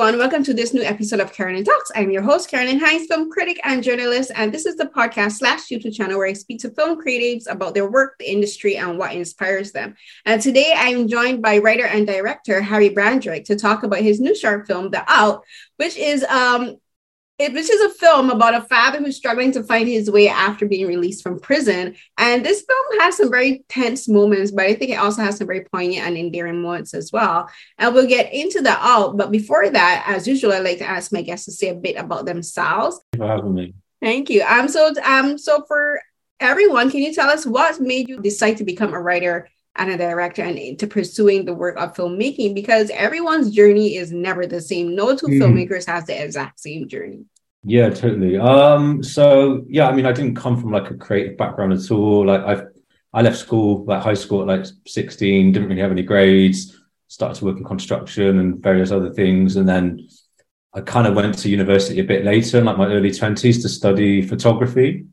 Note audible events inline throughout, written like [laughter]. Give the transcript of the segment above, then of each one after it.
everyone. Welcome to this new episode of Carolyn Talks. I'm your host, Carolyn Hines, film critic and journalist. And this is the podcast slash YouTube channel where I speak to film creatives about their work, the industry, and what inspires them. And today I'm joined by writer and director Harry Brandrick to talk about his new short film, The Out, which is um, it, which is a film about a father who's struggling to find his way after being released from prison. And this film has some very tense moments, but I think it also has some very poignant and endearing moments as well. And we'll get into the all. But before that, as usual, I'd like to ask my guests to say a bit about themselves. Thank you for having me. Thank you. Um, so um, so for everyone, can you tell us what made you decide to become a writer and a director and into pursuing the work of filmmaking because everyone's journey is never the same. No two mm. filmmakers has the exact same journey. Yeah, totally. Um, so yeah, I mean, I didn't come from like a creative background at all. Like I've I left school, like high school at like 16, didn't really have any grades, started to work in construction and various other things. And then I kind of went to university a bit later, in like my early 20s, to study photography,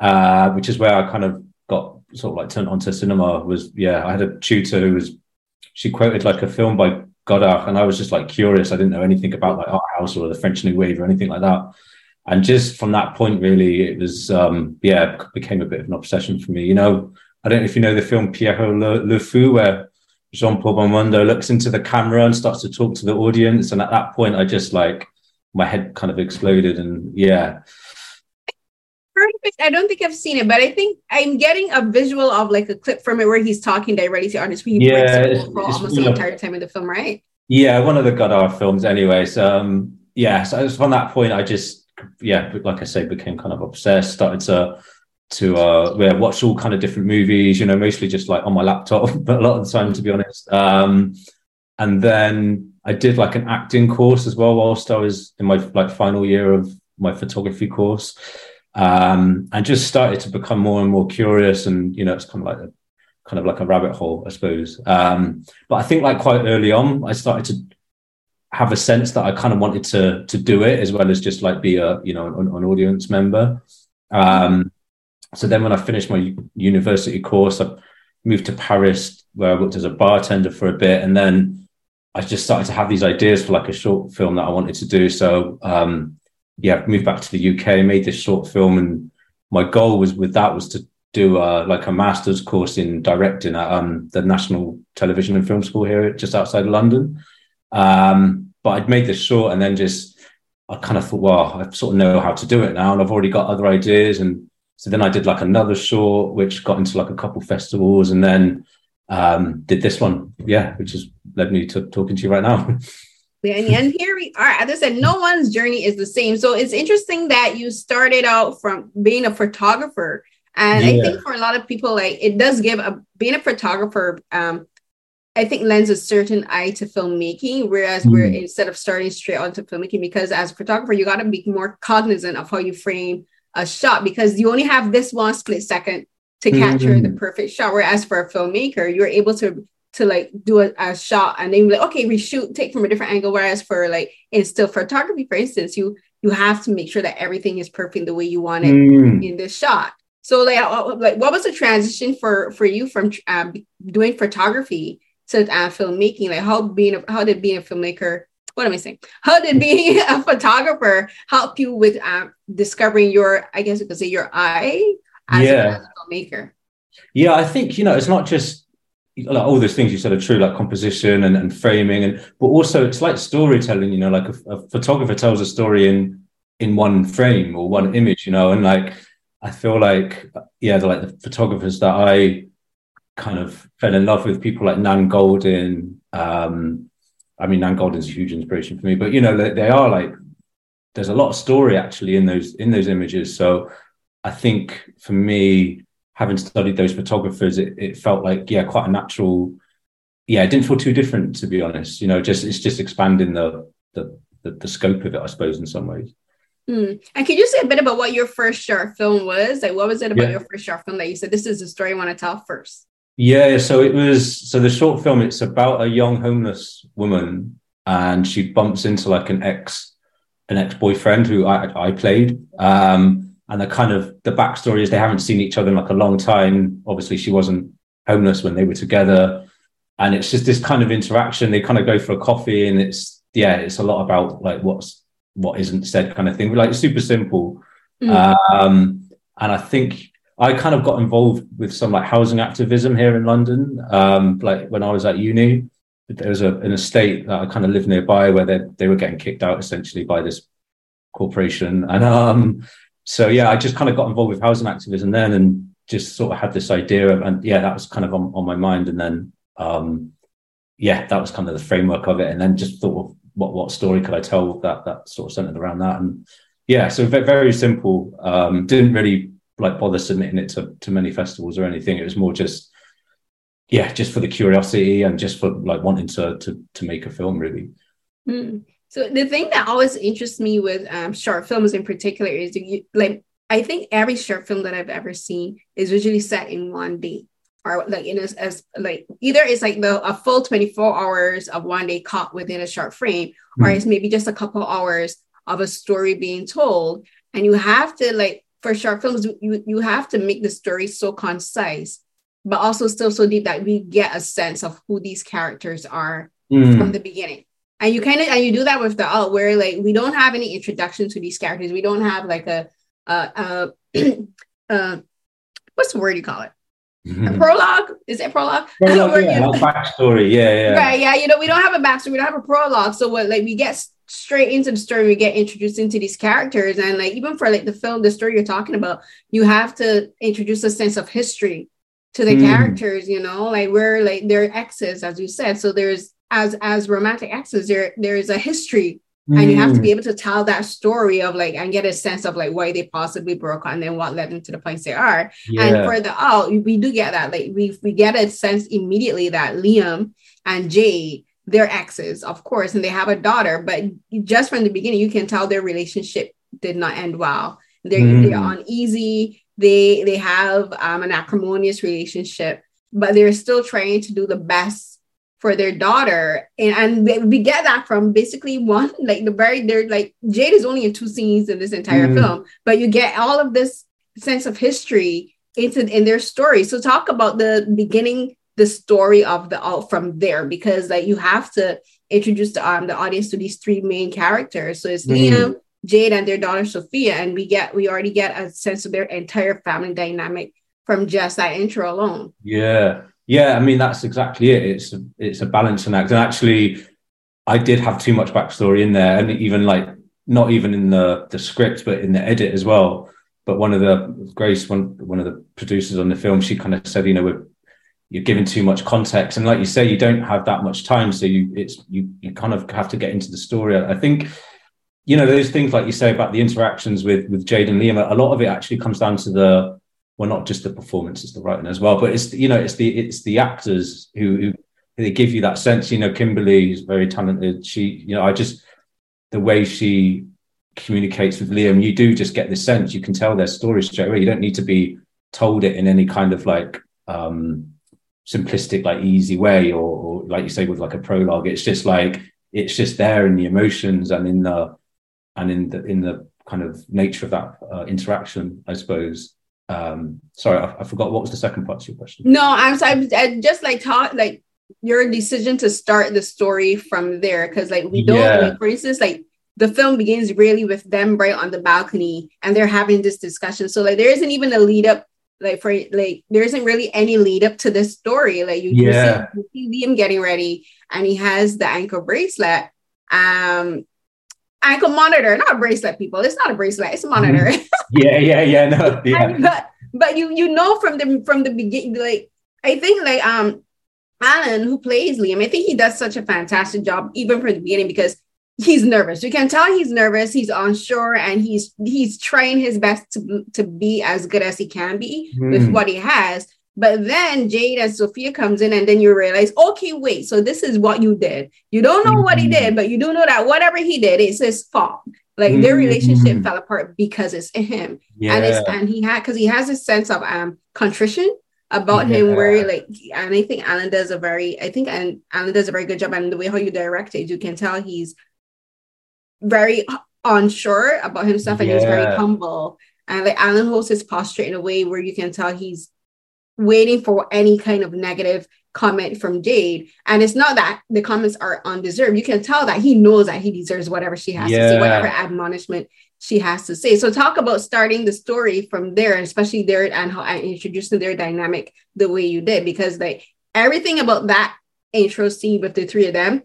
uh, which is where I kind of got sort of like turned onto cinema. Was yeah, I had a tutor who was she quoted like a film by Godard, and I was just like curious. I didn't know anything about like art house or the French New Wave or anything like that. And just from that point, really, it was um, yeah, became a bit of an obsession for me. You know, I don't know if you know the film Pierrot Le, Le Fou, where Jean Paul Belmondo looks into the camera and starts to talk to the audience, and at that point, I just like my head kind of exploded, and yeah, perfect. I don't think I've seen it, but I think I'm getting a visual of like a clip from it where he's talking directly to artists. He yeah, it's, for it's almost the entire time of the film, right? Yeah, one of the Godard films, anyway. So um, yeah, so from that point, I just yeah, like I say, became kind of obsessed. Started to to uh, yeah, watch all kind of different movies. You know, mostly just like on my laptop, [laughs] but a lot of the time, to be honest. Um, and then I did like an acting course as well whilst I was in my like final year of my photography course um, and just started to become more and more curious. And you know, it's kind of like a kind of like a rabbit hole, I suppose. Um, but I think like quite early on, I started to have a sense that I kind of wanted to to do it as well as just like be a you know an, an audience member. Um, so then when I finished my university course, I moved to Paris where I worked as a bartender for a bit, and then I just started to have these ideas for like a short film that I wanted to do. So um, yeah, moved back to the UK, made this short film, and my goal was with that was to do a, like a master's course in directing at um, the National Television and Film School here, just outside of London. Um, but I'd made this short, and then just I kind of thought, well, I sort of know how to do it now, and I've already got other ideas, and so then I did like another short, which got into like a couple festivals, and then um, did this one, yeah, which has led me to talking to you right now. [laughs] And, and here we are. As I said, no one's journey is the same. So it's interesting that you started out from being a photographer. And yeah. I think for a lot of people, like it does give a being a photographer, um, I think lends a certain eye to filmmaking, whereas mm. we're instead of starting straight onto filmmaking, because as a photographer, you got to be more cognizant of how you frame a shot because you only have this one split second to capture mm-hmm. the perfect shot. Whereas for a filmmaker, you're able to to like do a, a shot and then like okay reshoot take from a different angle whereas for like in still photography for instance you you have to make sure that everything is perfect the way you want it mm. in this shot so like uh, uh, like what was the transition for for you from um, doing photography to uh, filmmaking like how being a, how did being a filmmaker what am I saying? How did being [laughs] a photographer help you with um, discovering your, I guess you could say, your eye as, yeah. a filmmaker? Yeah, I think you know it's not just like all those things you said are true, like composition and, and framing, and but also it's like storytelling. You know, like a, a, photographer tells a story in in one frame or one image. You know, and like I feel like yeah, like the photographers that I kind of fell in love with, people like Nan Goldin. Um, I mean, Nan Goldin's a huge inspiration for me, but you know, they, they are like there's a lot of story actually in those in those images. So I think for me having studied those photographers, it, it felt like, yeah, quite a natural. Yeah, it didn't feel too different, to be honest. You know, just it's just expanding the the the, the scope of it, I suppose, in some ways. Mm. And can you say a bit about what your first short film was? Like, what was it about yeah. your first short film that you said this is the story I want to tell first? Yeah, so it was so the short film. It's about a young homeless woman, and she bumps into like an ex an ex boyfriend who I I played. Um, and the kind of the backstory is they haven't seen each other in like a long time. Obviously, she wasn't homeless when they were together, and it's just this kind of interaction. They kind of go for a coffee, and it's yeah, it's a lot about like what's what isn't said kind of thing. But Like super simple, mm. um, and I think I kind of got involved with some like housing activism here in London. Um, like when I was at uni, there was a, an estate that I kind of lived nearby where they they were getting kicked out essentially by this corporation, and um, so yeah, I just kind of got involved with housing activism then, and just sort of had this idea of, and yeah, that was kind of on, on my mind, and then um, yeah, that was kind of the framework of it, and then just thought of what what story could I tell that that sort of centered around that, and yeah, so very, simple. Um, didn't really like bother submitting it to to many festivals or anything. It was more just yeah, just for the curiosity and just for like wanting to to to make a film really. Mm. So the thing that always interests me with um, short films in particular is you, like I think every short film that I've ever seen is usually set in one day or like in a, as like either it's like the a full 24 hours of one day caught within a short frame mm-hmm. or it's maybe just a couple hours of a story being told and you have to like for short films you you have to make the story so concise but also still so deep that we get a sense of who these characters are mm. from the beginning and you kind of and you do that with the alt where like we don't have any introduction to these characters. We don't have like a uh uh, uh what's the word you call it? Mm-hmm. a prologue? Is it prologue, prologue yeah, backstory yeah yeah. Right yeah you know we don't have a backstory we don't have a prologue. So what like we get straight into the story we get introduced into these characters. And like even for like the film the story you're talking about you have to introduce a sense of history to the mm. characters you know? Like we're like they're exes as you said. So there's as as romantic exes there there is a history mm. and you have to be mm. able to tell that story of like and get a sense of like why they possibly broke and then what led them to the points they are yeah. and for the oh we do get that like we we get a sense immediately that liam and jade they're exes of course and they have a daughter but just from the beginning you can tell their relationship did not end well they're, mm. they're uneasy they they have um, an acrimonious relationship but they're still trying to do the best for their daughter. And, and we get that from basically one [laughs] like the very they're like jade is only in two scenes in this entire mm. film but you get all of this sense of history into in their story. So talk about the beginning the story of the all from there because like you have to introduce the um the audience to these three main characters. So it's mm. liam jade and their daughter sophia and we get we already get a sense of their entire family dynamic from just that intro alone. Yeah yeah, I mean that's exactly it. It's a, it's a balancing act, and actually, I did have too much backstory in there, and even like not even in the the script, but in the edit as well. But one of the Grace, one one of the producers on the film, she kind of said, you know, we're you're giving too much context, and like you say, you don't have that much time, so you it's you you kind of have to get into the story. I think you know those things like you say about the interactions with with Jade and Liam. A lot of it actually comes down to the well, not just the performance, it's the writing as well. But it's you know, it's the it's the actors who, who they give you that sense. You know, Kimberly is very talented. She, you know, I just the way she communicates with Liam, you do just get this sense. You can tell their story straight away. You don't need to be told it in any kind of like um simplistic, like easy way, or, or like you say with like a prologue. It's just like it's just there in the emotions and in the and in the in the kind of nature of that uh, interaction, I suppose um sorry I, I, forgot what was the second part of your question no i'm sorry I just like talk like your decision to start the story from there because like we don't yeah. like, for instance like the film begins really with them right on the balcony and they're having this discussion so like there isn't even a lead up like for like there isn't really any lead up to this story like you, yeah. you, see, you see liam getting ready and he has the ankle bracelet um ankle monitor, not a bracelet, people. It's not a bracelet, it's a monitor. Mm-hmm. [laughs] yeah, yeah, yeah. No, [laughs] yeah. but but you you know from the from the beginning, like I think like um Alan, who plays Liam, I think he does such a fantastic job, even from the beginning, because he's nervous. You can tell he's nervous, he's unsure, and he's he's trying his best to, to be as good as he can be mm. with what he has. But then Jade and Sophia comes in, and then you realize, okay, wait, so this is what you did. You don't know mm-hmm. what he did, mm-hmm. but you do know that whatever he did, it's his fault. Like mm-hmm. their relationship fell apart because it's him. Yeah. And it's and he had because he has a sense of um contrition about yeah. him where like and I think Alan does a very I think and Alan does a very good job and the way how you direct it, you can tell he's very unsure about himself and yeah. he's very humble And like Alan holds his posture in a way where you can tell he's waiting for any kind of negative comment from Jade. And it's not that the comments are undeserved. You can tell that he knows that he deserves whatever she has yeah. to say, whatever admonishment she has to say. So talk about starting the story from there, especially there and how I introducing their dynamic the way you did, because like everything about that intro scene with the three of them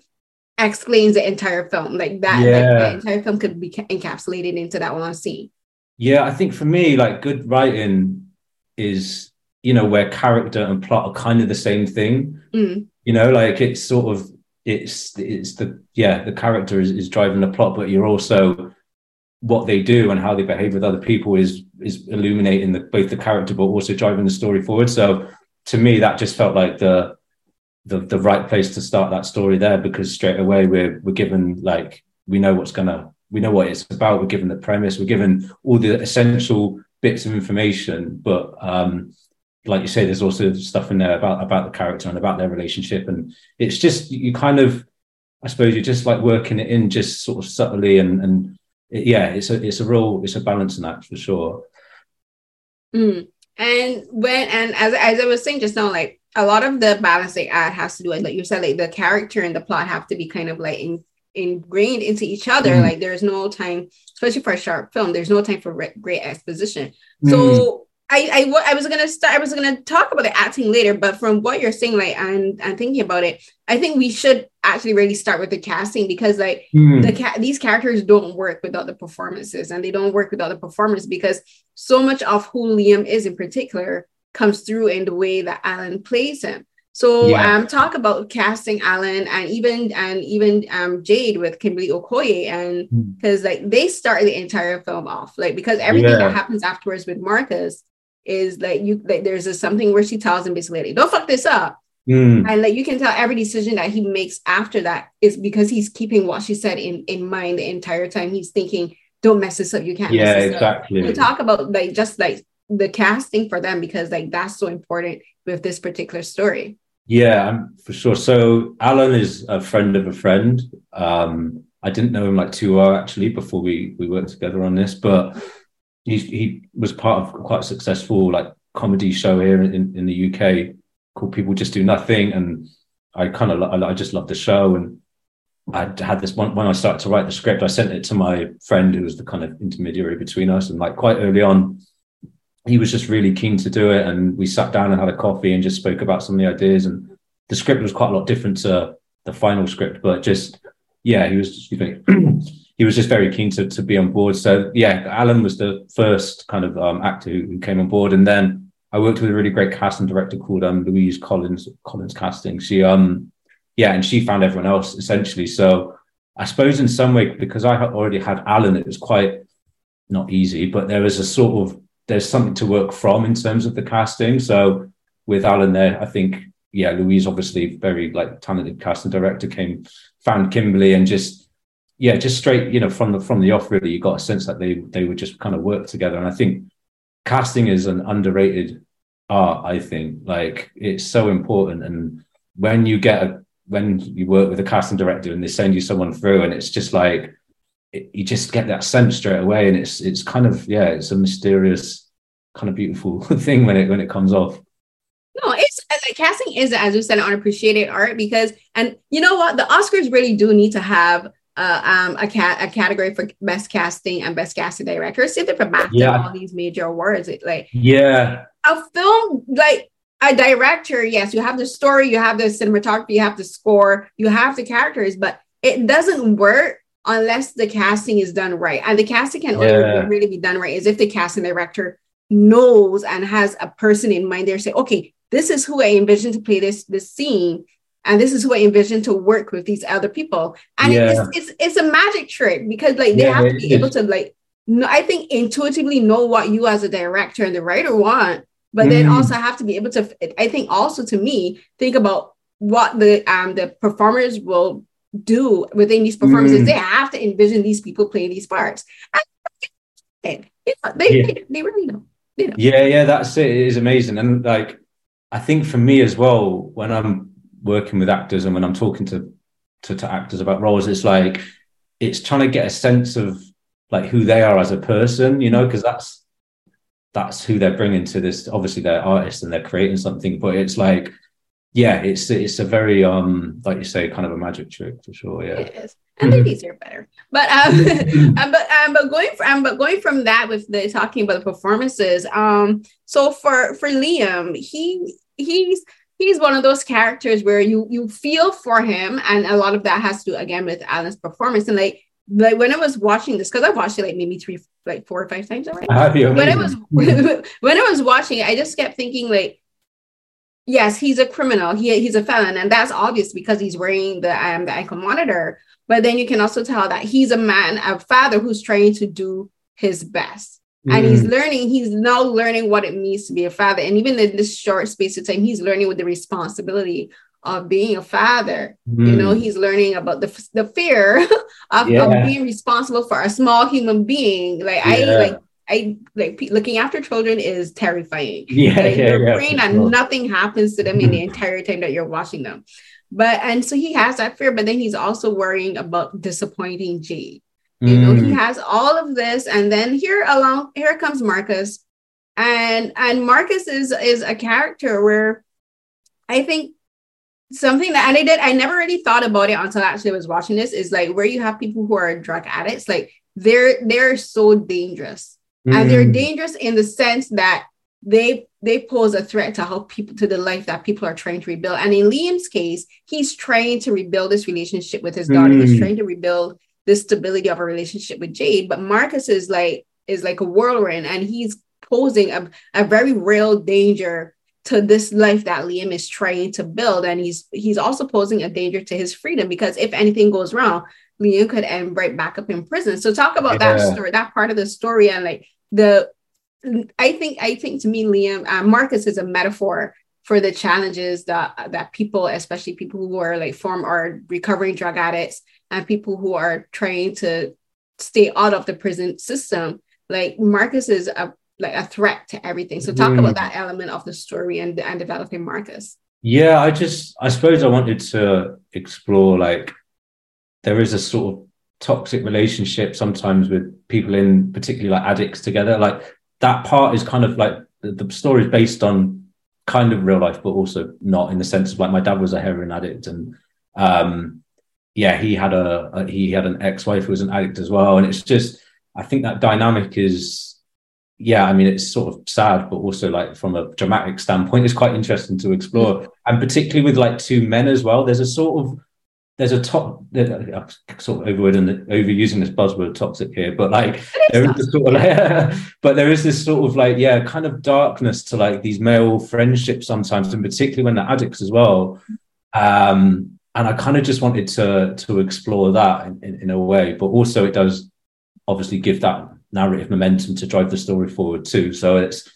explains the entire film. Like that, yeah. like, the entire film could be encapsulated into that one scene. Yeah, I think for me, like good writing is you know where character and plot are kind of the same thing. Mm. You know, like it's sort of it's it's the yeah the character is, is driving the plot, but you're also what they do and how they behave with other people is is illuminating the, both the character but also driving the story forward. So to me, that just felt like the the the right place to start that story there because straight away we're we're given like we know what's gonna we know what it's about. We're given the premise. We're given all the essential bits of information, but um, like you say, there's also stuff in there about about the character and about their relationship, and it's just you kind of, I suppose, you're just like working it in just sort of subtly, and and it, yeah, it's a it's a real it's a balancing act for sure. Mm. And when and as as I was saying just now, like a lot of the balancing act has to do with like you said, like the character and the plot have to be kind of like in, ingrained into each other. Mm. Like there's no time, especially for a short film, there's no time for re- great exposition. Mm. So I, I, I was gonna start. I was gonna talk about the acting later, but from what you're saying, like, and and thinking about it, I think we should actually really start with the casting because, like, mm. the cat these characters don't work without the performances, and they don't work without the performance because so much of who Liam is in particular comes through in the way that Alan plays him. So yeah. um, talk about casting Alan and even and even um, Jade with Kimberly Okoye and because hmm. mm. like they start the entire film off like because everything yeah. that happens afterwards with Marcus is like you like there's a something where she tells him basically like, don't fuck this up. Mm. And like you can tell every decision that he makes after that is because he's keeping what she said in, in mind the entire time. He's thinking, don't mess this up. You can't yeah, exactly. We talk about like just like the casting for them because like that's so important with this particular story. Yeah, for sure. So Alan is a friend of a friend. Um, I didn't know him like too well actually before we we worked together on this, but he he was part of quite a successful like comedy show here in, in the UK called People Just Do Nothing, and I kind of I, I just loved the show and. I had this one when I started to write the script. I sent it to my friend who was the kind of intermediary between us, and like quite early on, he was just really keen to do it. And we sat down and had a coffee and just spoke about some of the ideas. And the script was quite a lot different to the final script, but just yeah, he was [clears throat] he was just very keen to, to be on board. So yeah, Alan was the first kind of um, actor who, who, came on board, and then I worked with a really great casting director called um, Louise Collins Collins Casting. She um yeah, and she found everyone else essentially. So I suppose in some way because I had already had Alan, it was quite not easy, but there was a sort of there's something to work from in terms of the casting. So with Alan there, I think yeah, Louise obviously very like talented casting director came found Kimberly and just yeah, just straight, you know, from the from the off, really, you got a sense that they they would just kind of work together. And I think casting is an underrated art. I think like it's so important. And when you get a when you work with a casting director and they send you someone through, and it's just like it, you just get that sense straight away, and it's it's kind of yeah, it's a mysterious, kind of beautiful [laughs] thing when it when it comes off. No, it's like casting is as you said an unappreciated art because and you know what the Oscars really do need to have uh, um, a, cat a category for best casting and best casting director. If they for yeah. all these major awards. It, like yeah, a film like a director. Yes, you have the story, you have the cinematography, you have the score, you have the characters, but it doesn't work unless the casting is done right. And the casting can yeah. only really be done right is if the casting director knows and has a person in mind there say, okay, this is who I envision to play this this scene and this is who I envision to work with these other people. And yeah. it's, it's it's a magic trick because like they yeah, have to be able to like no, I think intuitively know what you as a director and the writer want, but mm. then also have to be able to I think also to me think about what the um the performers will do within these performances. Mm. They have to envision these people playing these parts. And, you know, they, yeah. they, they really know. You know. Yeah, yeah, that's it. It is amazing. And like I think for me as well, when I'm working with actors and when I'm talking to, to, to actors about roles, it's like it's trying to get a sense of like who they are as a person, you know, because that's that's who they're bringing to this. Obviously, they're artists and they're creating something, but it's like, yeah, it's it's a very um, like you say, kind of a magic trick for sure. Yeah. It is. And the beats are better, but um, [laughs] [laughs] um, but um, but going from um, but going from that with the talking about the performances, um, so for for Liam, he he's he's one of those characters where you you feel for him, and a lot of that has to do again with Alan's performance, and like like when I was watching this, because I watched it like maybe three, like four or five times already. [laughs] When I was [laughs] when I was watching it, I just kept thinking like, yes, he's a criminal. He he's a felon, and that's obvious because he's wearing the I um the ankle monitor. But then you can also tell that he's a man, a father who's trying to do his best. Mm. And he's mm. learning, he's now learning what it means to be a father. And even in this short space of time, he's learning with the responsibility of being a father. Mm. You know, mm. he's learning about the, the fear [laughs] of, yeah. of, being responsible for a small human being. Like yeah. I like I like looking after children is terrifying. [laughs] Yeah, like, yeah, you're yeah, and sure. nothing happens to them in the entire time that you're watching them. But and so he has that fear, but then he's also worrying about disappointing Jade. You mm. know, he mm. has all of this, and then here along here comes Marcus, and and Marcus is is a character where I think something that and I did I never really thought about it until I actually was watching this is like where you have people who are drug addicts, like they're they're so dangerous. Mm. And they're mm. dangerous in the sense that they they pose a threat to help people to the life that people are trying to rebuild. And in Liam's case, he's trying to rebuild this relationship with his daughter. Mm. He's trying to rebuild the stability of a relationship with Jade. But Marcus is like is like a whirlwind, and he's posing a, a very real danger to this life that Liam is trying to build. And he's he's also posing a danger to his freedom because if anything goes wrong, Liam could end right back up in prison. So talk about yeah. that story, that part of the story, and like the I think I think to me, Liam uh, Marcus is a metaphor for the challenges that that people, especially people who are like form or recovering drug addicts and people who are trying to stay out of the prison system. Like Marcus is a like a threat to everything. So talk mm. about that element of the story and and developing Marcus. Yeah, I just I suppose I wanted to explore like there is a sort of toxic relationship sometimes with people in particularly like addicts together. Like that part is kind of like the, the story is based on kind of real life, but also not in the sense of like my dad was a heroin addict and um yeah, he had a, a he had an ex-wife who was an addict as well. And it's just I think that dynamic is yeah, I mean, it's sort of sad, but also like from a dramatic standpoint, it's quite interesting to explore. And particularly with like two men as well, there's a sort of there's a top I'm sort of overword and overusing this buzzword toxic here, but like there is this sort of like, [laughs] but there is this sort of like yeah, kind of darkness to like these male friendships sometimes, and particularly when they're addicts as well. Um, and I kind of just wanted to to explore that in, in, in, a way, but also it does obviously give that narrative momentum to drive the story forward too. So it's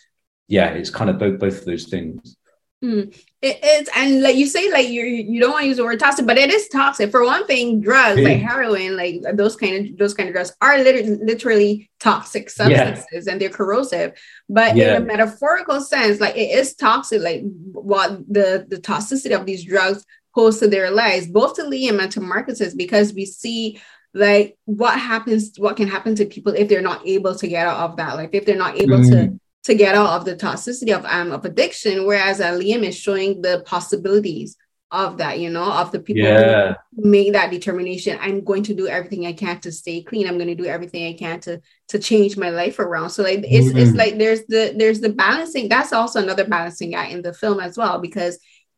yeah, it's kind of both both of those things. Mm. It is, and like you say, like you you don't want to use the word toxic, but it is toxic. For one thing, drugs yeah. like heroin, like those kind of those kind of drugs are literally, literally toxic substances, yeah. and they're corrosive. But yeah. in a metaphorical sense, like it is toxic. Like what the the toxicity of these drugs pose to their lives, both to Liam and to Marcus's, because we see like what happens, what can happen to people if they're not able to get out of that, like if they're not able mm. to to get out of the toxicity of um of addiction whereas uh, liam is showing the possibilities of that you know of the people yeah. who make that determination i'm going to do everything i can to stay clean i'm going to do everything i can to to change my life around so like it's, mm-hmm. it's like there's the there's the balancing that's also another balancing act in the film as well because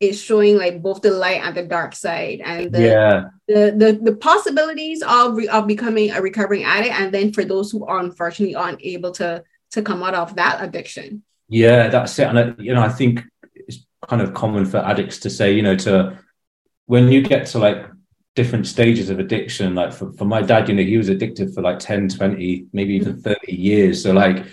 it's showing like both the light and the dark side and the yeah. the, the the possibilities of of becoming a recovering addict and then for those who unfortunately aren't able to to come out of that addiction. Yeah, that's it. And I, you know, I think it's kind of common for addicts to say, you know, to when you get to like different stages of addiction, like for, for my dad, you know, he was addicted for like 10, 20, maybe even mm-hmm. 30 years. So like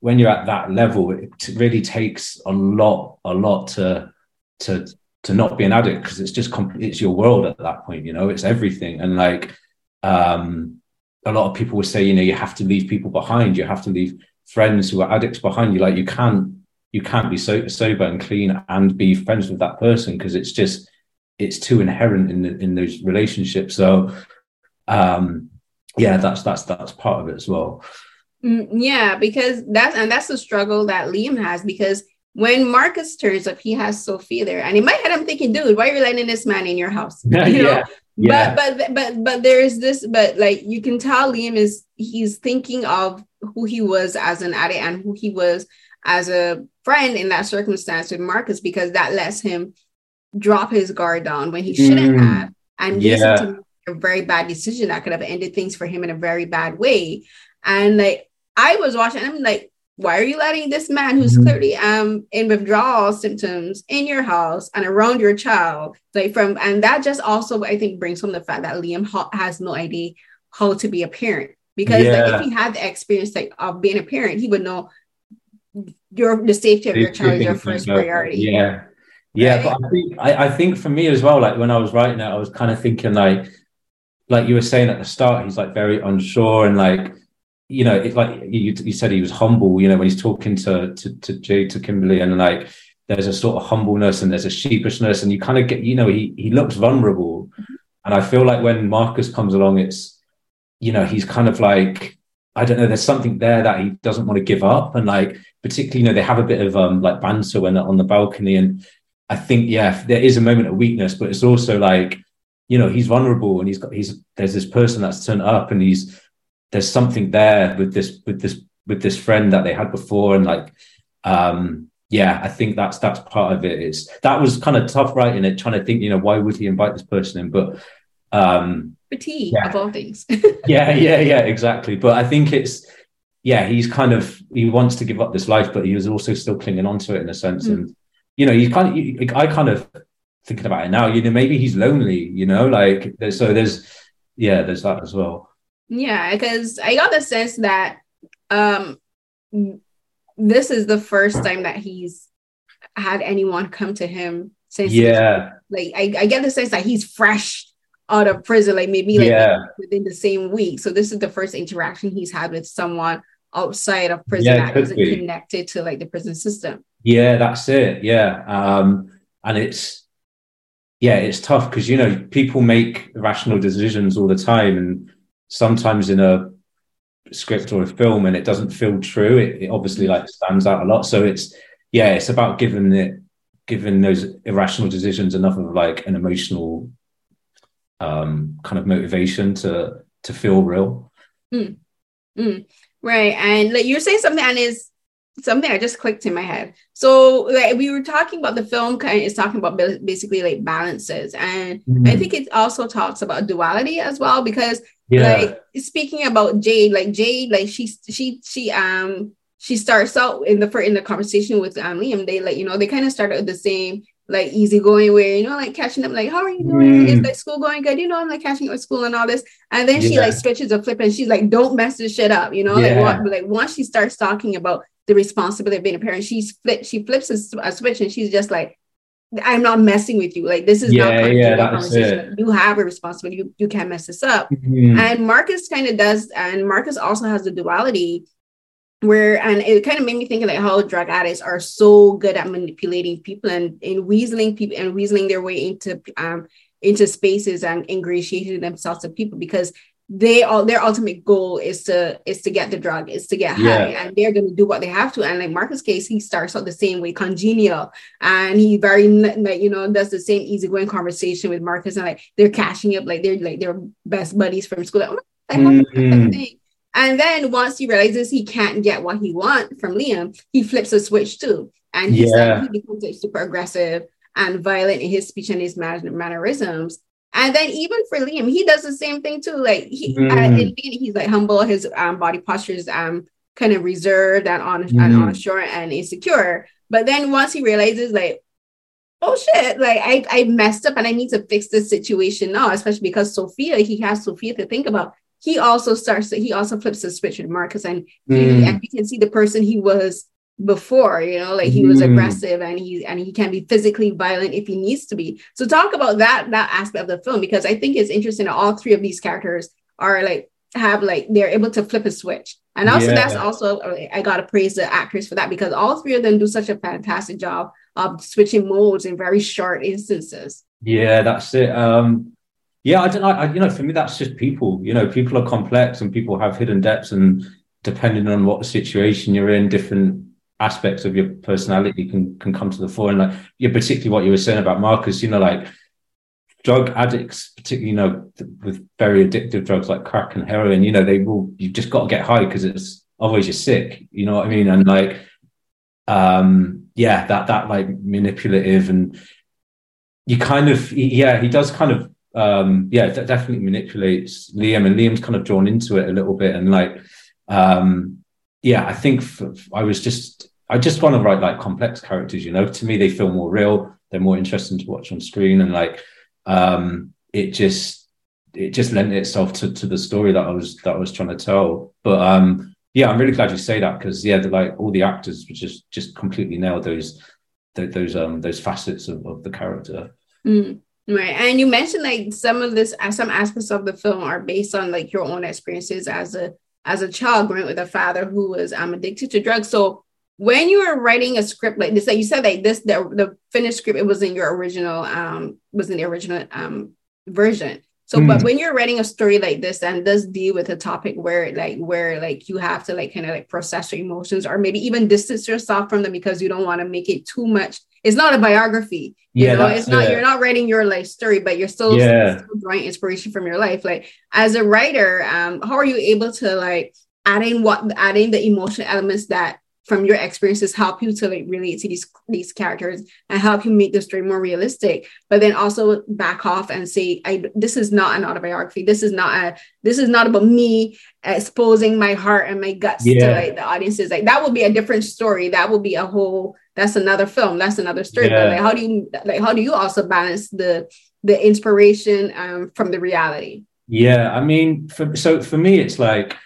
when you're at that level, it really takes a lot, a lot to to to not be an addict because it's just it's your world at that point, you know, it's everything. And like um a lot of people would say, you know, you have to leave people behind, you have to leave friends who are addicts behind you. Like you can't you can't be so sober and clean and be friends with that person because it's just it's too inherent in the, in those relationships. So um yeah that's that's that's part of it as well. Mm, yeah, because that's and that's the struggle that Liam has because when Marcus turns up, he has Sophie there, and in my head, I'm thinking, dude, why are you letting this man in your house? [laughs] You know? yeah. Yeah. But but but but there's this, but like you can tell Liam is he's thinking of who he was as an addict and who he was as a friend in that circumstance with Marcus because that lets him drop his guard down when he shouldn't mm. have and yeah. a very bad decision that could have ended things for him in a very bad way. And like I was watching, I'm like, why are you letting this man who's mm-hmm. clearly um in withdrawal symptoms in your house and around your child like from and that just also i think brings from the fact that liam has no idea how to be a parent because yeah. like if he had the experience like of being a parent he would know your the safety of your child is your first priority yeah yeah right? but i think I, I think for me as well like when i was writing it i was kind of thinking like like you were saying at the start he's like very unsure and like you know, it's like you, you said he was humble, you know, when he's talking to, to, to Jay, to Kimberly, and like there's a sort of humbleness and there's a sheepishness, and you kind of get, you know, he, he looks vulnerable. Mm-hmm. And I feel like when Marcus comes along, it's, you know, he's kind of like, I don't know, there's something there that he doesn't want to give up. And like, particularly, you know, they have a bit of um like banter when they're on the balcony. And I think, yeah, there is a moment of weakness, but it's also like, you know, he's vulnerable and he's got, he's, there's this person that's turned up and he's, there's something there with this with this with this friend that they had before. And like um yeah i think that's that's part of it. Is that was kind of tough writing it trying to think you know why would he invite this person in? But um fatigue yeah. of all things. [laughs] Yeah yeah yeah exactly. But i think it's yeah he's kind of he wants to give up this life but he was also still clinging on to it in a sense. Mm. and you know you kind of i kind of thinking about it now you know maybe he's lonely you know like so there's yeah there's that as well yeah, because I got the sense that um this is the first time that he's had anyone come to him since yeah like I, I get the sense that he's fresh out of prison like maybe like yeah. within the same week so this is the first interaction he's had with someone outside of prison yeah, that isn't be. connected to like the prison system yeah that's it yeah um and it's yeah it's tough because you know people make rational decisions all the time and sometimes in a script or a film and it doesn't feel true it, it, obviously like stands out a lot so it's yeah it's about giving it giving those irrational decisions enough of like an emotional um kind of motivation to to feel real mm. Mm. right and like you're saying something and is something I just clicked in my head. So like we were talking about the film kind of is talking about basically like balances. And mm I think it also talks about duality as well, because yeah. like speaking about Jade, like Jade, like she she she um she starts out in the first in the conversation with um Liam, they like, you know, they kind of started the same like easygoing way, you know, like catching up, like, how are you doing? Mm. Is like school going good? You know, I'm like catching up with school and all this. And then yeah. she like switches a flip and she's like, don't mess this shit up, you know, yeah. like, like once she starts talking about the responsibility of being a parent. She's flip, she flips a, switch and she's just like, I'm not messing with you. Like this is yeah, not yeah, conversation. You have a responsibility. You, you can't mess this up. Mm-hmm. And Marcus kind of does, and Marcus also has the duality where and it kind of made me think of like how drug addicts are so good at manipulating people and, and weaseling people and weaseling their way into um into spaces and ingratiating themselves to people because they all their ultimate goal is to is to get the drug is to get yeah. high and they're going to do what they have to and like marcus case he starts out the same way congenial and he very like you know does the same easygoing conversation with marcus and like they're cashing up like they're like their best buddies from school like, oh, mm-hmm. and then once he realizes he can't get what he wants from liam he flips a switch too and he's yeah. he becomes like super aggressive and violent in his speech and his mannerisms and then even for Liam, he does the same thing too. Like he, mm. uh, in he's like humble. His um, body posture is um kind of reserved and on mm. and short and insecure. But then once he realizes like, oh shit, like I I messed up and I need to fix this situation now, especially because Sophia, he has Sophia to think about. He also starts. He also flips the switch with Marcus, and mm. he, and we can see the person he was before you know like he was mm. aggressive and he and he can be physically violent if he needs to be. So talk about that that aspect of the film because i think it's interesting that all three of these characters are like have like they're able to flip a switch. And also yeah. that's also i gotta praise the actors for that because all three of them do such a fantastic job of switching modes in very short instances. Yeah that's it. Um yeah i don't know I, you know for me that's just people. You know people are complex and people have hidden depths and depending on what situation you're in, different aspects of your personality can can come to the fore. And like, yeah, particularly what you were saying about Marcus, you know, like drug addicts, particularly, you know, with very addictive drugs like crack and heroin, you know, they will, you've just got to get high because it's otherwise you're sick, you know what I mean? And like, um, yeah, that, that like manipulative and you kind of, yeah, he does kind of, um, yeah, definitely manipulates Liam and Liam's kind of drawn into it a little bit. And like, um, yeah, I think for, I was just, I just want to write like complex characters, you know, to me, they feel more real. They're more interesting to watch on screen. And like, um, it just it just lent itself to, to the story that I was that I was trying to tell. But um, yeah, I'm really glad you say that because yeah, like all the actors were just just completely nailed those those um those facets of, of the character. Mm, right, and you mentioned like some of this uh, some aspects of the film are based on like your own experiences as a as a child growing with a father who was um addicted to drugs. So when you were writing a script like this, like you said, like this, the, the finished script, it was in your original, um, was in the original um version. So, mm. but when you're writing a story like this and does deal with a topic where like where like you have to like kind of like process your emotions or maybe even distance yourself from them because you don't want to make it too much. It's not a biography. You yeah, know, it's not you're not writing your life story, but you're still, yeah. still drawing inspiration from your life. Like as a writer, um, how are you able to like adding what adding the emotional elements that from your experiences help you to like relate to these these characters and help you make the story more realistic. But then also back off and say i this is not an autobiography. This is not a this is not about me exposing my heart and my guts yeah. to like the audiences. Like that would be a different story. That would be a whole that's another film. That's another story. Yeah. but like how do you like how do you also balance the the inspiration um, from the reality? Yeah i mean for, so for me it's like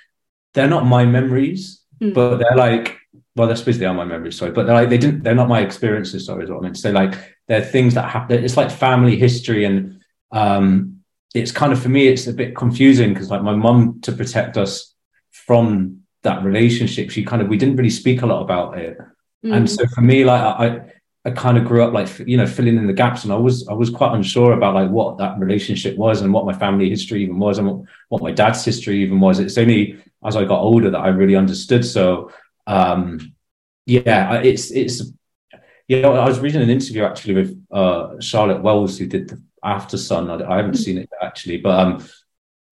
they're not my memories mm. but they're like well, I suppose they are my memories, sorry, but they're like they didn't. They're not my experiences. Sorry, is what I meant to say. Like they're things that happen. It's like family history, and um, it's kind of for me, it's a bit confusing because like my mum to protect us from that relationship, she kind of we didn't really speak a lot about it, mm. and so for me, like I. I kind of grew up like you know filling in the gaps, and I was I was quite unsure about like what that relationship was and what my family history even was and what, what my dad's history even was. It's only as I got older that I really understood. So um, yeah, it's it's you know I was reading an interview actually with uh, Charlotte Wells who did the Aftersun. I, I haven't seen it actually, but um,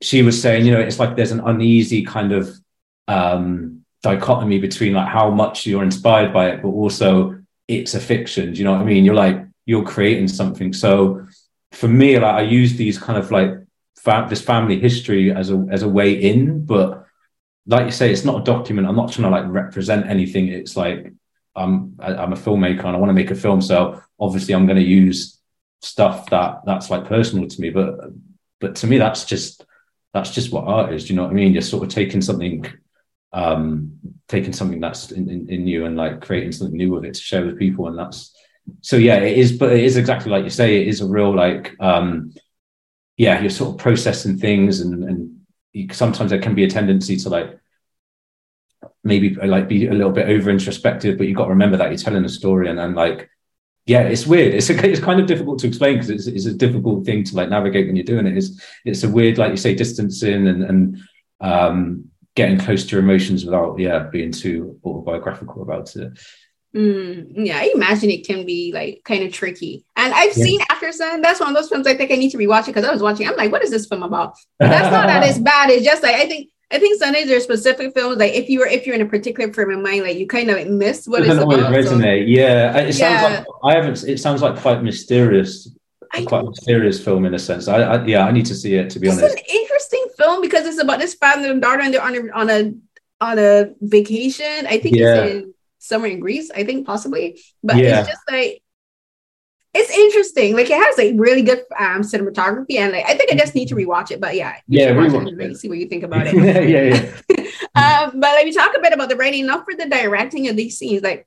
she was saying you know it's like there's an uneasy kind of um, dichotomy between like how much you're inspired by it, but also it's a fiction. Do you know what I mean? You're like you're creating something. So for me, like I use these kind of like this family history as a as a way in, but like you say, it's not a document. I'm not trying to like represent anything. It's like I'm I'm a filmmaker and I want to make a film. So obviously I'm going to use stuff that that's like personal to me. But but to me that's just that's just what art is. Do you know what I mean? You're sort of taking something um taking something that's in, in, in you and like creating something new with it to share with people. And that's so yeah, it is, but it is exactly like you say, it is a real like um yeah, you're sort of processing things and and sometimes there can be a tendency to like maybe like be a little bit over introspective, but you've got to remember that you're telling a story and then like yeah, it's weird. It's a, [laughs] it's kind of difficult to explain because it's, it's a difficult thing to like navigate when you're doing it. It's it's a weird, like you say, distancing and and um, getting close to your emotions without yeah being too autobiographical about it. Mm, yeah, I imagine it can be like kind of tricky. And I've yeah. seen Aftersun. That's one of those films I think I need to rewatch it because I was watching. I'm like, what is this film about? But that's not that it's [laughs] bad. It's just like I think I think Sundays are specific films. Like if you are if you're in a particular frame of mind, like you kind of like miss what it it's about. Resonate. So, yeah, it yeah. sounds like I haven't. It sounds like quite mysterious. I, quite mysterious film in a sense. I, I, yeah, I need to see it to be it's honest. It's an interesting film because it's about this father and daughter, and they're on a on a on a vacation. I think yeah. it's in somewhere in Greece, I think possibly. But yeah. it's just like it's interesting. Like it has like really good um, cinematography, and like I think I just need to rewatch it. But yeah, yeah, rewatch it, see what you think about it. [laughs] yeah, yeah. yeah. [laughs] um, but let me talk a bit about the writing, not for the directing of these scenes. Like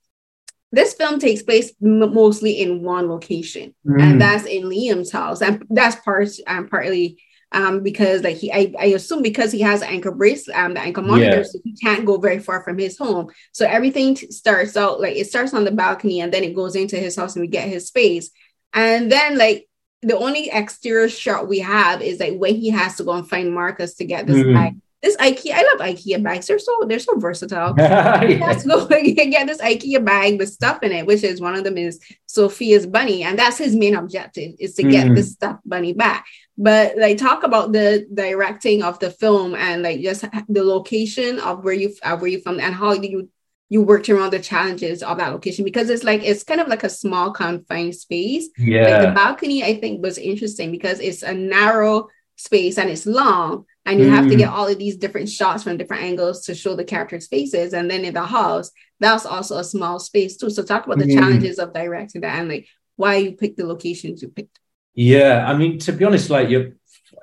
this film takes place m- mostly in one location, mm. and that's in Liam's house, and that's part um, partly um, because like he, I, I assume because he has an ankle brace, um, the ankle monitor, yeah. so he can't go very far from his home. So everything t- starts out like it starts on the balcony and then it goes into his house and we get his space. And then like the only exterior shot we have is like when he has to go and find Marcus to get this mm. bag this IKEA, I love IKEA bags. They're so they're so versatile. [laughs] yeah. Let's go [laughs] and get this IKEA bag with stuff in it, which is one of them is Sophia's bunny, and that's his main objective is to get this the stuffed bunny back. But like talk about the directing of the film and like just the location of where you uh, where you from and how you you worked around the challenges of that location because it's like it's kind of like a small confined space. Yeah, like the balcony I think was interesting because it's a narrow space and it's long and you mm. have to get mm. all of these different shots from different angles to show the characters' faces. And then in the house, that's also a small space too. So talk about the mm. challenges of directing that and like why you picked the locations you picked. Yeah, I mean, to be honest, like you're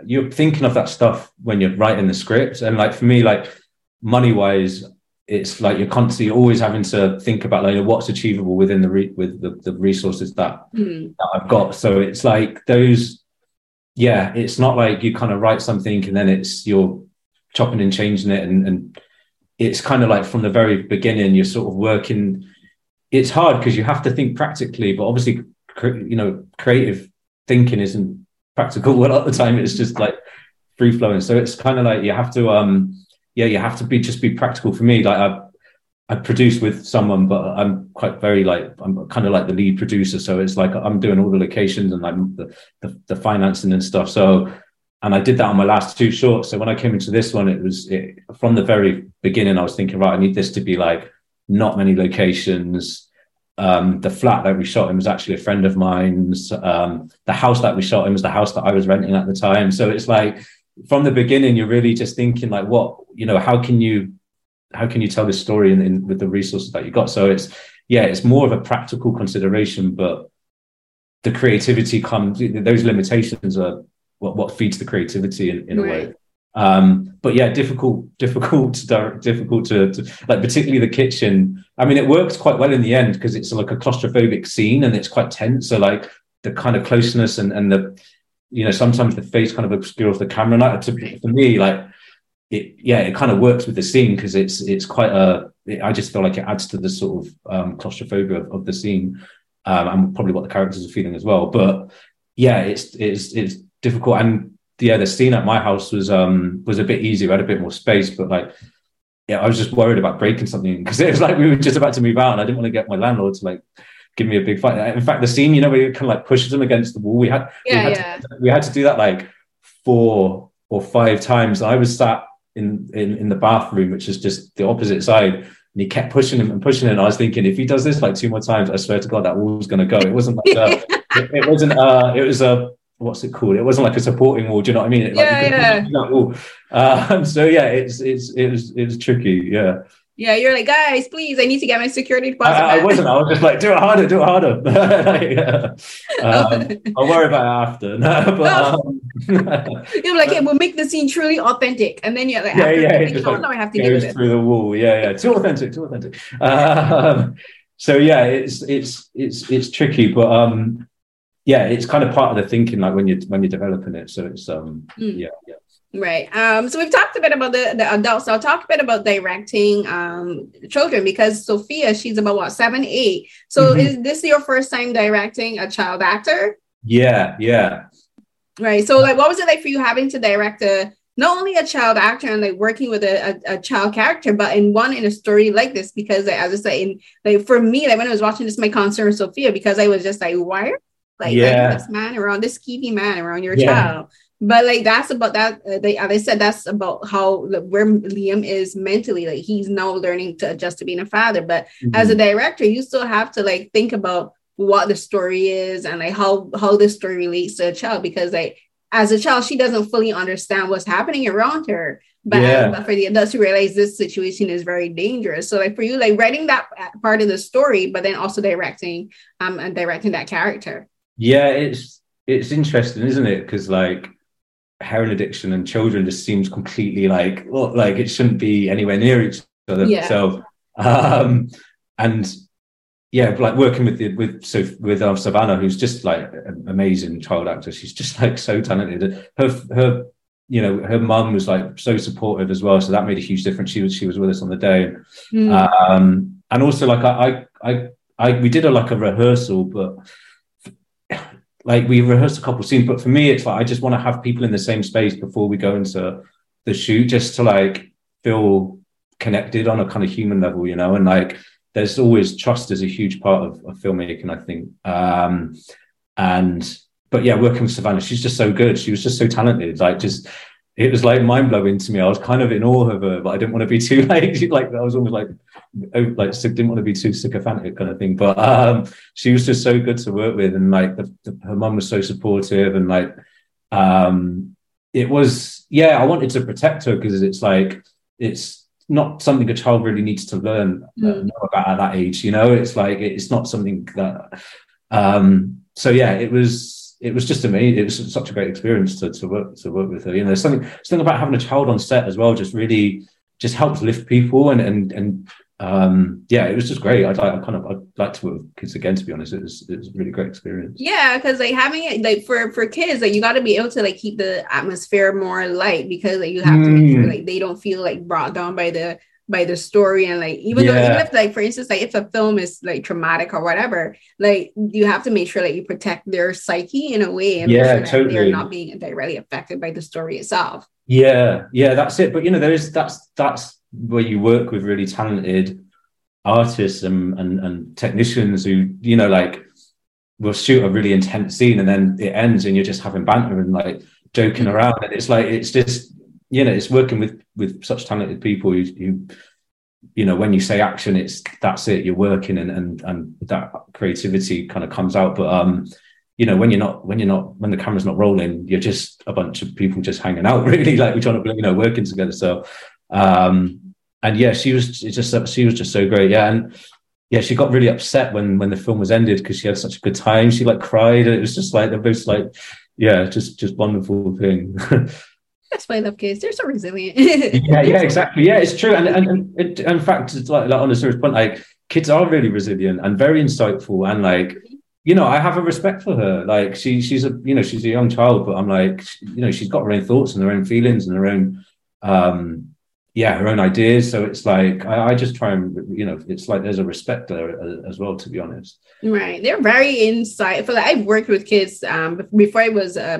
you're thinking of that stuff when you're writing the script, and like for me, like money wise, it's like you're constantly always having to think about like what's achievable within the re- with the, the resources that, mm. that I've got. So it's like those yeah, it's not like you kind of write something and then it's you're chopping and changing it, and, and it's kind of like from the very beginning you're sort of working. It's hard because you have to think practically, but obviously, you know, creative thinking isn't practical [laughs] a lot of the time. It's just like free flowing. So it's kind of like you have to, um, yeah, you have to be just be practical. For me, like I I produce with someone, but I'm quite very like I'm kind of like the lead producer. So it's like I'm doing all the locations and like the, the, the financing and stuff. So and I did that on my last two shorts. So when I came into this one, it was it, from the very beginning. I was thinking, right, I need this to be like not many locations. Um, the flat that we shot in was actually a friend of mine's. Um, the house that we shot in was the house that I was renting at the time. So it's like from the beginning, you're really just thinking like, what you know, how can you how can you tell this story in, in, with the resources that you got? So it's yeah, it's more of a practical consideration, but the creativity comes. Those limitations are what, what feeds the creativity in, in right. a way. Um, but yeah, difficult, [laughs] difficult to difficult to, to, like, particularly the kitchen. I mean, it works quite well in the end because it's like a claustrophobic scene and it's quite tense. So like the kind of closeness and and the you know sometimes the face kind of obscures the camera. And to, for me, like it yeah it kind of works with the scene because it's it's quite a it, I just feel like it adds to the sort of um, claustrophobia of, of the scene um, and probably what the characters are feeling as well. But yeah, it's it's it's difficult and yeah, the scene at my house was um was a bit easier. I had a bit more space, but like yeah, I was just worried about breaking something because it was like we were just about to move out and I didn't want to get my landlord to like give me a big fight. In fact, the scene, you know, where you kind of like pushes him against the wall. We had yeah, we had, yeah. To, we had to do that like four or five times. I was sat in, in, in the bathroom, which is just the opposite side. And he kept pushing him and pushing him. And I was thinking, if he does this like two more times, I swear to God, that wall's going to go. It wasn't like a, [laughs] it, it, wasn't, uh, it was a, what's it called? It wasn't like a supporting wall. Do you know what I mean? It, like, yeah, yeah. [laughs] Uh, so yeah, it's, it's, it was, it was tricky. Yeah. Yeah, you're like, guys, please, I need to get my security deposit. I, I wasn't. I was just like, do it harder, do it harder. [laughs] like, [laughs] um, I'll worry about it after. No, but, oh. um, you're like, yeah, we'll make the scene truly authentic, and then you're like, yeah, yeah, like, just like, I have to goes through the wall. Yeah, yeah, too authentic, too authentic. Um, so yeah, it's it's it's it's tricky, but um, yeah, it's kind of part of the thinking, like when you're when you're developing it. So it's um, mm. yeah, yeah. Right. Um, so we've talked a bit about the, the adults. So I'll talk a bit about directing um, children because Sophia, she's about what, seven, eight. So mm-hmm. is this your first time directing a child actor? Yeah, yeah. Right. So like what was it like for you having to direct a not only a child actor and like working with a, a, a, child character, but in one in a story like this, because like, as I say, in like for me, like when I was watching this, my concern with Sophia, because I was just like, why like, yeah. this man around this skeevy man around your yeah. child? but like that's about that uh, they, they said that's about how like, where liam is mentally like he's now learning to adjust to being a father but mm-hmm. as a director you still have to like think about what the story is and like how how the story relates to a child because like as a child she doesn't fully understand what's happening around her but, yeah. but for the adults to realize this situation is very dangerous so like for you like writing that part of the story but then also directing um and directing that character yeah it's it's interesting isn't it because like heroin addiction and children just seems completely like well, like it shouldn't be anywhere near each other. Yeah. So um and yeah, like working with the with so with um, Savannah, who's just like an amazing child actor. She's just like so talented. Her her you know her mum was like so supportive as well, so that made a huge difference. She was she was with us on the day, mm. um, and also like I I I, I we did a like a rehearsal, but like we rehearsed a couple scenes, but for me, it's like I just want to have people in the same space before we go into the shoot just to like feel connected on a kind of human level, you know, and like there's always trust is a huge part of, of filmmaking, I think. Um, and but yeah, working with Savannah, she's just so good. She was just so talented. Like just it was like mind blowing to me. I was kind of in awe of her, but I didn't want to be too [laughs] like like I was almost like like didn't want to be too sycophantic kind of thing. But um, she was just so good to work with, and like the, the, her mum was so supportive, and like um, it was yeah. I wanted to protect her because it's like it's not something a child really needs to learn uh, mm. know about at that age. You know, it's like it's not something that. Um, so yeah, it was it was just amazing. It was such a great experience to, to work to work with her. You know, something something about having a child on set as well. Just really just helps lift people and and and um yeah it was just great i'd like i kind of i'd like to with kids again to be honest it was it was a really great experience yeah because like having it like for for kids like you got to be able to like keep the atmosphere more light because like you have mm. to make sure mm. like they don't feel like brought down by the by the story and like even yeah. though even if like for instance like if a film is like traumatic or whatever like you have to make sure that you protect their psyche in a way and yeah sure totally. they're not being directly affected by the story itself yeah yeah that's it but you know there is that's that's where you work with really talented artists and and, and technicians who you know like will shoot a really intense scene and then it ends and you're just having banter and like joking mm-hmm. around and it's like it's just you know, it's working with with such talented people who, who you know, when you say action, it's that's it. You're working, and and and that creativity kind of comes out. But um, you know, when you're not when you're not when the camera's not rolling, you're just a bunch of people just hanging out, [laughs] really, like we're trying to you know working together. So, um, and yeah, she was just she was just so great. Yeah, and yeah, she got really upset when when the film was ended because she had such a good time. She like cried. And it was just like the most like yeah, just just wonderful thing. [laughs] That's why I love kids. They're so resilient. yeah, yeah, exactly. Yeah, it's true. And and, and it, in fact, it's like, like on a serious point, like kids are really resilient and very insightful and like you know, I have a respect for her. Like she, she's a, you know, she's a young child, but I'm like, you know, she's got her own thoughts and her own feelings and her own, um, yeah, her own ideas. So it's like I, I just try and, you know, it's like there's a respect there as, well, to be honest. Right, they're very insightful. Like I've worked with kids um, before I was uh,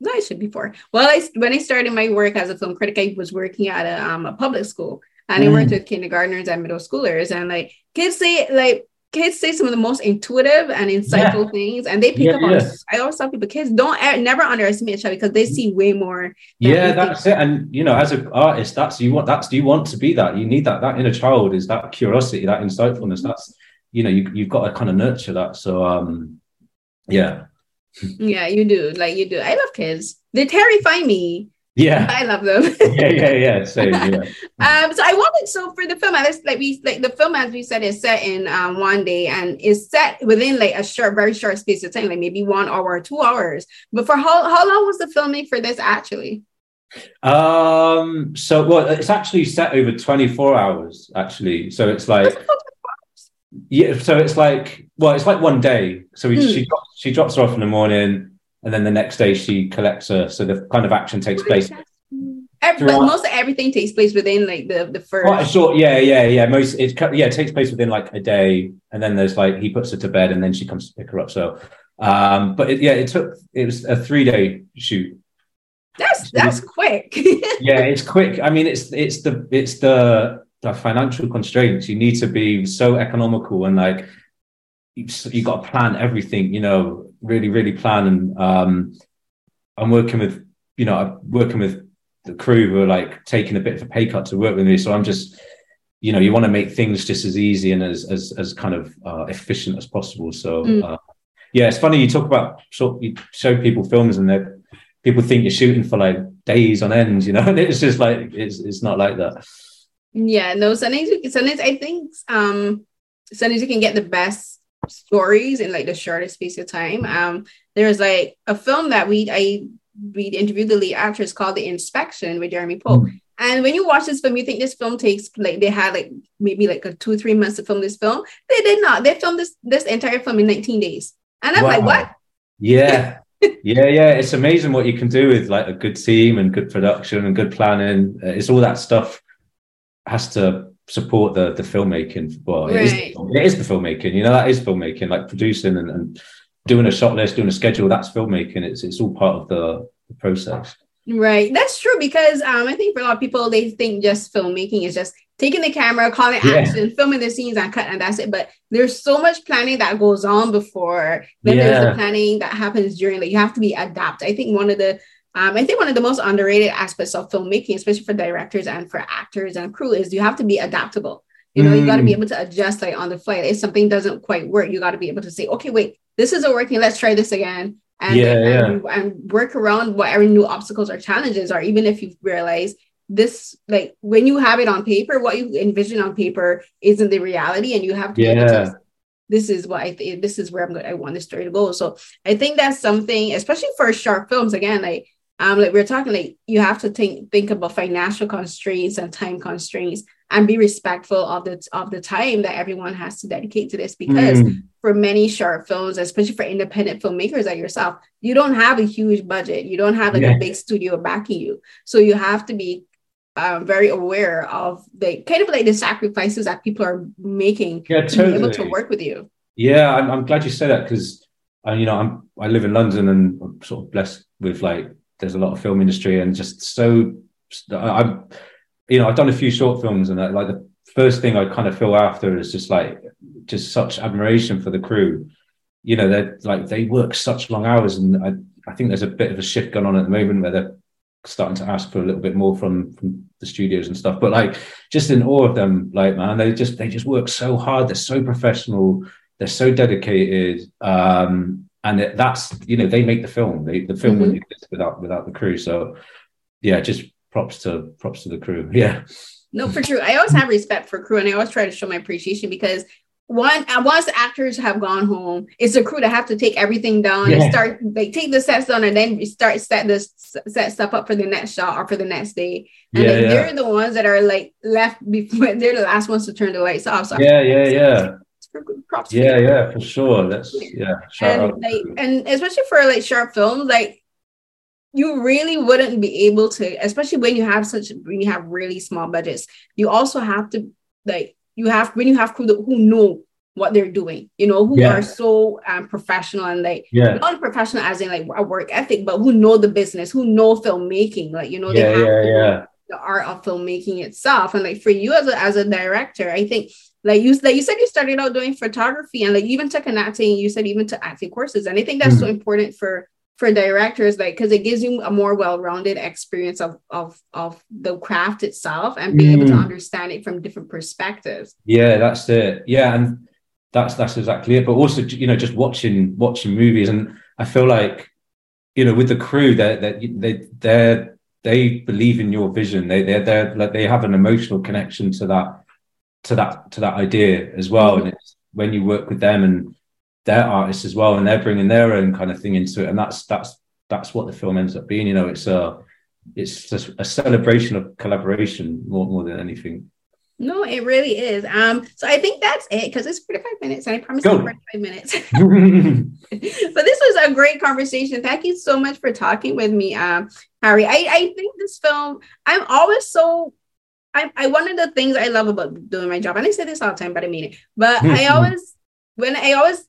no, I should before. Well, I when I started my work as a film critic, I was working at a, um, a public school, and mm. I worked with kindergartners and middle schoolers, and like kids say like kids say some of the most intuitive and insightful yeah. things, and they pick yeah, up on. Yeah. I always tell people, kids don't never underestimate a child because they see way more. Yeah, that's it. And you know, as an artist, that's you want. That's do you want to be that. You need that. That inner child is that curiosity, that insightfulness. That's you know, you you've got to kind of nurture that. So um, yeah yeah, you do. Like you do. I love kids. They terrify me. Yeah, I love them. [laughs] yeah, yeah, yeah. Same. Yeah. [laughs] um. So I wanted. So for the film, like we like the film, as we said, is set in um one day and is set within like a short, very short space of time, like maybe one hour or two hours. But for how how long was the filming for this actually? Um. So well, it's actually set over twenty four hours. Actually, so it's like yeah, so it's like well, it's like one day. So we, hmm. she drops, she drops her off in the morning, and then the next day she collects her. So the kind of action takes place. Every, but most of everything takes place within like the the first. Quite a short, yeah, yeah, yeah. Most it yeah it takes place within like a day, and then there's like he puts her to bed, and then she comes to pick her up. So, um, but it, yeah, it took it was a three day shoot. That's that's quick. [laughs] yeah, it's quick. I mean, it's it's the it's the the financial constraints. You need to be so economical and like you, you got to plan everything. You know, really, really plan. And um, I'm working with you know I'm working with the crew who are like taking a bit of a pay cut to work with me. So I'm just you know you want to make things just as easy and as as as kind of uh, efficient as possible. So. Mm. Uh, yeah, it's funny you talk about so you show people films and they people think you're shooting for like days on end, you know, and [laughs] it's just like it's it's not like that. Yeah, no, sometimes sometimes I think um sometimes you can get the best stories in like the shortest space of time. Um there's like a film that we I we interviewed the lead actress called The Inspection with Jeremy Pope. Mm. And when you watch this film, you think this film takes like they had like maybe like a two, three months to film this film. They did not. They filmed this this entire film in 19 days. And I'm wow. like, what? Yeah. [laughs] yeah, yeah. It's amazing what you can do with like a good team and good production and good planning. It's all that stuff has to support the the filmmaking. Well, right. it, is, it is the filmmaking. You know, that is filmmaking. Like producing and, and doing a shot list, doing a schedule. That's filmmaking. It's it's all part of the, the process. Right. That's true because um, I think for a lot of people, they think just filmmaking is just taking the camera, calling yeah. action, filming the scenes and cut, and that's it. But there's so much planning that goes on before. Then yeah. there's the planning that happens during. Like you have to be adapt. I think one of the um, I think one of the most underrated aspects of filmmaking, especially for directors and for actors and crew, is you have to be adaptable. You know, mm. you got to be able to adjust like on the fly. If something doesn't quite work, you got to be able to say, okay, wait, this isn't working. Let's try this again. And, yeah, and, yeah. and work around whatever new obstacles or challenges are, even if you realize this like when you have it on paper, what you envision on paper isn't the reality, and you have to yeah. this is what I think this is where I'm going I want the story to go. So I think that's something, especially for short films, again, like um, like we are talking, like you have to think think about financial constraints and time constraints, and be respectful of the of the time that everyone has to dedicate to this. Because mm. for many short films, especially for independent filmmakers like yourself, you don't have a huge budget. You don't have like yeah. a big studio backing you, so you have to be um, very aware of the kind of like the sacrifices that people are making yeah, to totally. be able to work with you. Yeah, I'm, I'm glad you said that because, uh, you know, I'm I live in London and I'm sort of blessed with like there's a lot of film industry and just so I'm, you know, I've done a few short films and like the first thing I kind of feel after is just like just such admiration for the crew. You know, they're like they work such long hours, and I, I think there's a bit of a shift going on at the moment where they're starting to ask for a little bit more from from the studios and stuff. But like, just in awe of them, like man, they just they just work so hard. They're so professional. They're so dedicated. Um, and that's you know they make the film. They, the film mm-hmm. wouldn't exist without without the crew. So yeah, just props to props to the crew. [laughs] Yeah. No, for true. I always have respect for crew, and I always try to show my appreciation because one uh, once the actors have gone home, it's the crew that have to take everything down yeah. and start They take the sets down and then start set this set stuff up for the next shot or for the next day. And yeah, yeah. they're the ones that are like left before [laughs] they're the last ones to turn the lights off. So yeah, yeah, yeah props. Yeah, yeah, for sure. That's yeah. and like, and especially for like short films, like you really wouldn't be able to, especially when you have such when you have really small budgets. You also have to like you have when you have crew who know what they're doing, you know, who yeah. are so um, professional and like yeah. not professional as in like a work ethic, but who know the business, who know filmmaking, like you know, they have yeah, yeah. the art of filmmaking itself. And like for you as a as a director, I think like you like you said you started out doing photography and like you even took an acting you said even to acting courses and i think that's mm-hmm. so important for for directors like because it gives you a more well-rounded experience of of of the craft itself and being mm. able to mm. understand it from different perspectives yeah that's it yeah and that's that's exactly it but also you know just watching watching movies and i feel like you know with the crew that they they they they believe in your vision they they're, they're like they have an emotional connection to that to that to that idea as well. Mm-hmm. And it's when you work with them and their artists as well, and they're bringing their own kind of thing into it, and that's that's that's what the film ends up being. You know, it's a it's just a celebration of collaboration more more than anything. No, it really is. Um, so I think that's it because it's 45 minutes and I promise you 45 minutes. [laughs] [laughs] but this was a great conversation. Thank you so much for talking with me, um, Harry. I, I think this film, I'm always so I, I one of the things I love about doing my job, and I say this all the time, but I mean it. But I always when I always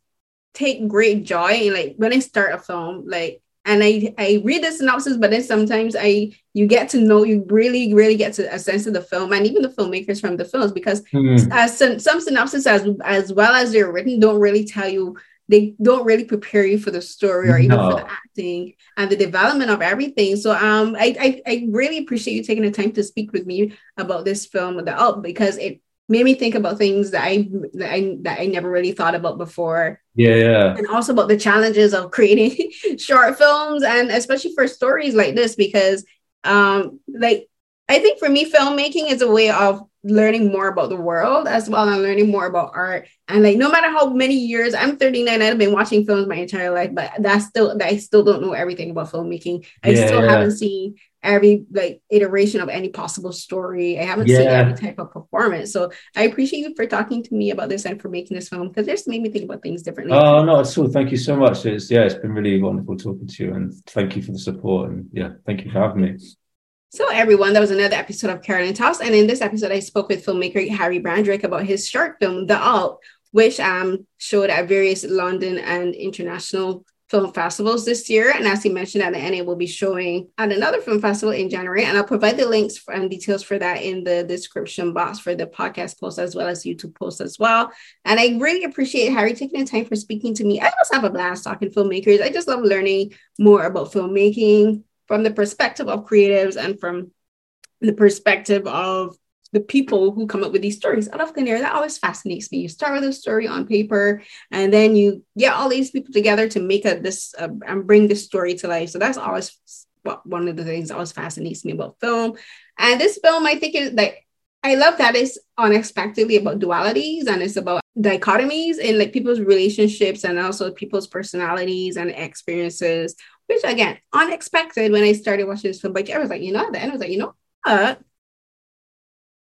take great joy in like when I start a film, like and I I read the synopsis, but then sometimes I you get to know you really really get to a sense of the film and even the filmmakers from the films because mm. as some, some synopsis as as well as they're written don't really tell you they don't really prepare you for the story or even no. for the acting and the development of everything. So um, I, I, I really appreciate you taking the time to speak with me about this film, The Alp, because it made me think about things that I that I that I never really thought about before. Yeah, yeah. And also about the challenges of [laughs] creating short films and especially for stories like this because um like I think for me filmmaking is a way of learning more about the world as well and learning more about art. And like no matter how many years i'm 39 i've been watching films my entire life but that's still i still don't know everything about filmmaking. I yeah, still yeah. haven't seen every like iteration of any possible story. I haven't yeah. seen every type of performance. So i appreciate you for talking to me about this and for making this film because this made me think about things differently. Oh no it's all thank you so much. It's yeah it's been really wonderful talking to you and thank you for the support and yeah thank you for having me so, everyone, that was another episode of Carolyn Talks. And in this episode, I spoke with filmmaker Harry Brandrick about his short film, The Alp, which um, showed at various London and international film festivals this year. And as he mentioned at the end, it will be showing at another film festival in January. And I'll provide the links and details for that in the description box for the podcast post as well as YouTube post as well. And I really appreciate Harry taking the time for speaking to me. I always have a blast talking to filmmakers. I just love learning more about filmmaking from the perspective of creatives and from the perspective of the people who come up with these stories out of thin air. That always fascinates me. You start with a story on paper, and then you get all these people together to make a this uh, and bring this story to life. So that's always one of the things that always fascinates me about film. And this film, I think, is like I love that it's unexpectedly about dualities and it's about dichotomies in like people's relationships and also people's personalities and experiences, which again, unexpected when I started watching this film. But I was like, you know, at the end I was like, you know what?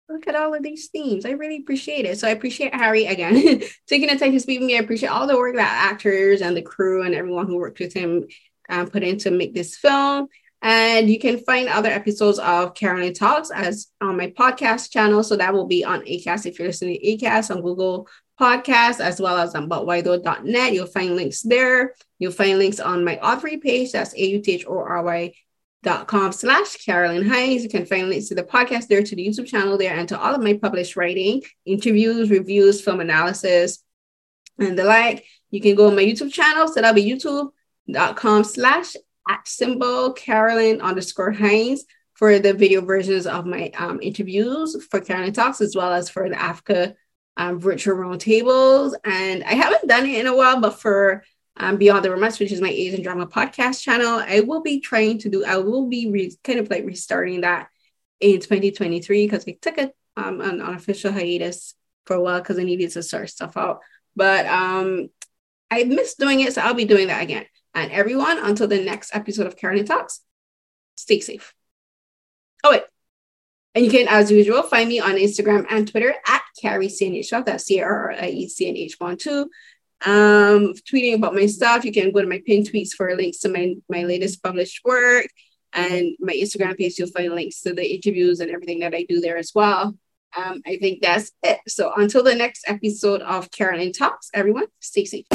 look at all of these themes. I really appreciate it. So I appreciate Harry again [laughs] taking the time to speak with me. I appreciate all the work that actors and the crew and everyone who worked with him um, put in to make this film. And you can find other episodes of Carolyn Talks as on my podcast channel. So that will be on ACAST if you're listening to ACAST on Google Podcasts, as well as on butwhytho.net. You'll find links there. You'll find links on my Authory page. That's A-U-T-H-O-R-Y dot com slash Carolyn Hinds. You can find links to the podcast there, to the YouTube channel there, and to all of my published writing, interviews, reviews, film analysis, and the like. You can go on my YouTube channel, so that'll be youtube.com slash at symbol Carolyn underscore Hinds for the video versions of my um, interviews for Carolyn Talks, as well as for the Africa um, virtual roundtables. And I haven't done it in a while, but for um, Beyond the Romance, which is my Asian drama podcast channel. I will be trying to do, I will be re- kind of like restarting that in 2023 because I took a, um, an unofficial hiatus for a while because I needed to sort stuff out. But um, I missed doing it, so I'll be doing that again. And everyone, until the next episode of Carolyn Talks, stay safe. Oh, wait. And you can, as usual, find me on Instagram and Twitter at Carrie CNH. That's C R R I E C N H 1 2 um, tweeting about my stuff. You can go to my pin tweets for links to my, my latest published work and my Instagram page. You'll find links to the interviews and everything that I do there as well. Um, I think that's it. So until the next episode of Carolyn Talks, everyone, stay safe.